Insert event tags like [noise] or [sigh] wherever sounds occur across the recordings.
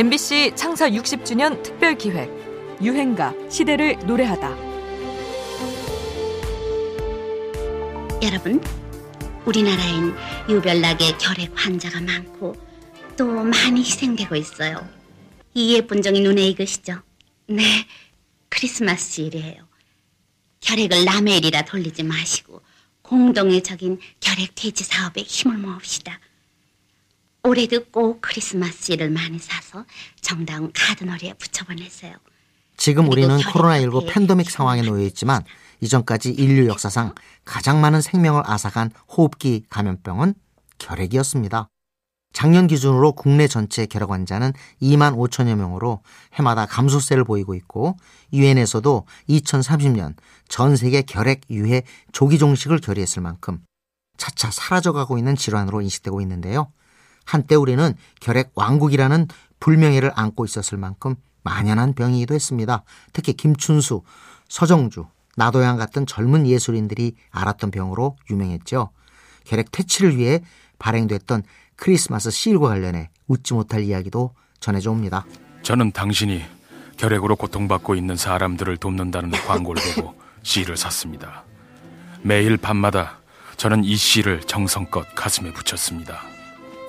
MBC 창사 60주년 특별 기획 유행가 시대를 노래하다. 여러분, 우리나라엔 유별나게 결핵 환자가 많고 또 많이 희생되고 있어요. 이 예쁜 종이 눈에 익으시죠? 네, 크리스마스 일이에요. 결핵을 남의 일이라 돌리지 마시고 공동의 적인 결핵 퇴치 사업에 힘을 모읍시다. 올해도 꼭 크리스마스일을 많이 사서 정다운 카드놀이에 붙여보내세요. 지금 우리는 그리고 코로나19 결핵에 팬데믹 상황에 놓여 있지만 이전까지 인류 역사상 가장 많은 생명을 앗아간 호흡기 감염병은 결핵이었습니다. 작년 기준으로 국내 전체 결핵 환자는 2만 5천여 명으로 해마다 감소세를 보이고 있고 유엔에서도 2030년 전 세계 결핵 유해 조기 종식을 결의했을 만큼 차차 사라져가고 있는 질환으로 인식되고 있는데요. 한때 우리는 결핵 왕국이라는 불명예를 안고 있었을 만큼 만연한 병이기도 했습니다. 특히 김춘수, 서정주, 나도양 같은 젊은 예술인들이 알았던 병으로 유명했죠. 결핵 퇴치를 위해 발행됐던 크리스마스 시일과 관련해 웃지 못할 이야기도 전해져 옵니다. 저는 당신이 결핵으로 고통받고 있는 사람들을 돕는다는 광고를 보고 [laughs] 씨를 샀습니다. 매일 밤마다 저는 이 씰을 정성껏 가슴에 붙였습니다.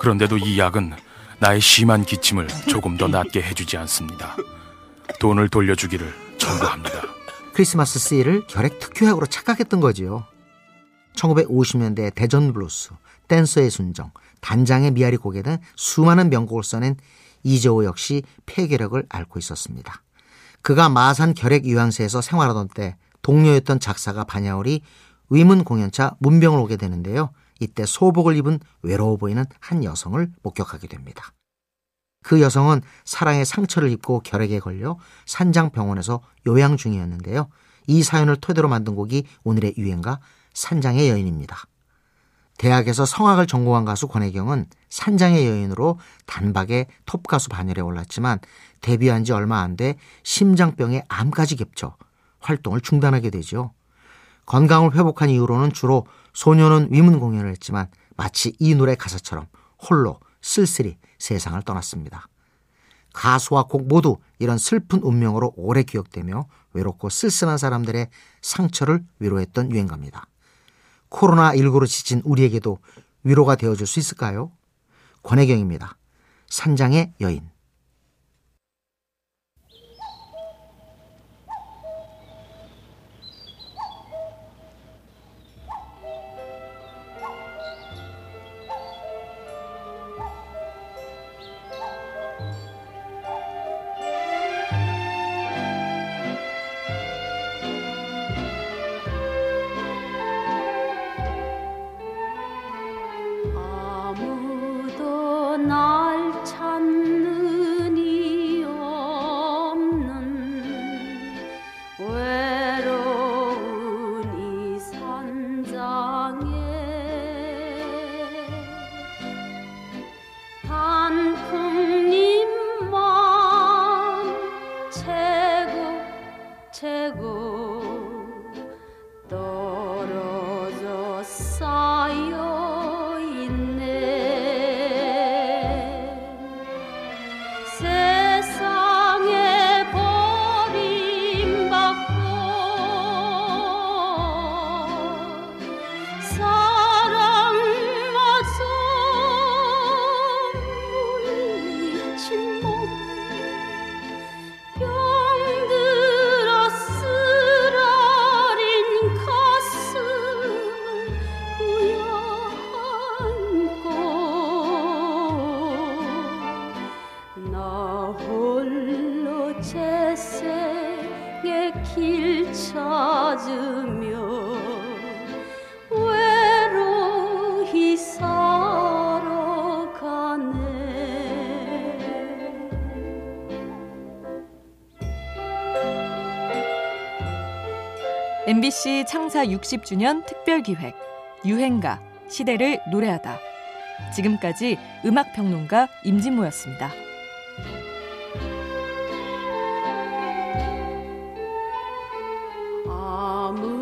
그런데도 이 약은 나의 심한 기침을 조금 더 낫게 해주지 않습니다. 돈을 돌려주기를 청구합니다. 크리스마스 씰을 결핵 특효약으로 착각했던 거지요. 1950년대 대전 블루스, 댄서의 순정, 단장의 미아리 고개 등 수많은 명곡을 써낸 이재호 역시 폐결핵을 앓고 있었습니다. 그가 마산 결핵 유양세에서 생활하던 때 동료였던 작사가 반야울이 위문 공연차 문병을 오게 되는데요. 이때 소복을 입은 외로워 보이는 한 여성을 목격하게 됩니다. 그 여성은 사랑의 상처를 입고 결핵에 걸려 산장병원에서 요양 중이었는데요. 이 사연을 토대로 만든 곡이 오늘의 유행가 산장의 여인입니다. 대학에서 성악을 전공한 가수 권혜경은 산장의 여인으로 단박에 톱 가수 반열에 올랐지만 데뷔한 지 얼마 안 돼 심장병에 암까지 겹쳐 활동을 중단하게 되죠. 건강을 회복한 이후로는 주로 소녀는 위문 공연을 했지만 마치 이 노래 가사처럼 홀로 쓸쓸히 세상을 떠났습니다. 가수와 곡 모두 이런 슬픈 운명으로 오래 기억되며 외롭고 쓸쓸한 사람들의 상처를 위로했던 유행가입니다. 코로나19로 지친 우리에게도 위로가 되어줄 수 있을까요? 권혜경입니다. 산장의 여인. 아 길 찾으며 외로이 살아가네 MBC 창사 60주년 특별 기획 유행가 시대를 노래하다. 지금까지 음악 평론가 임진모였습니다. Move.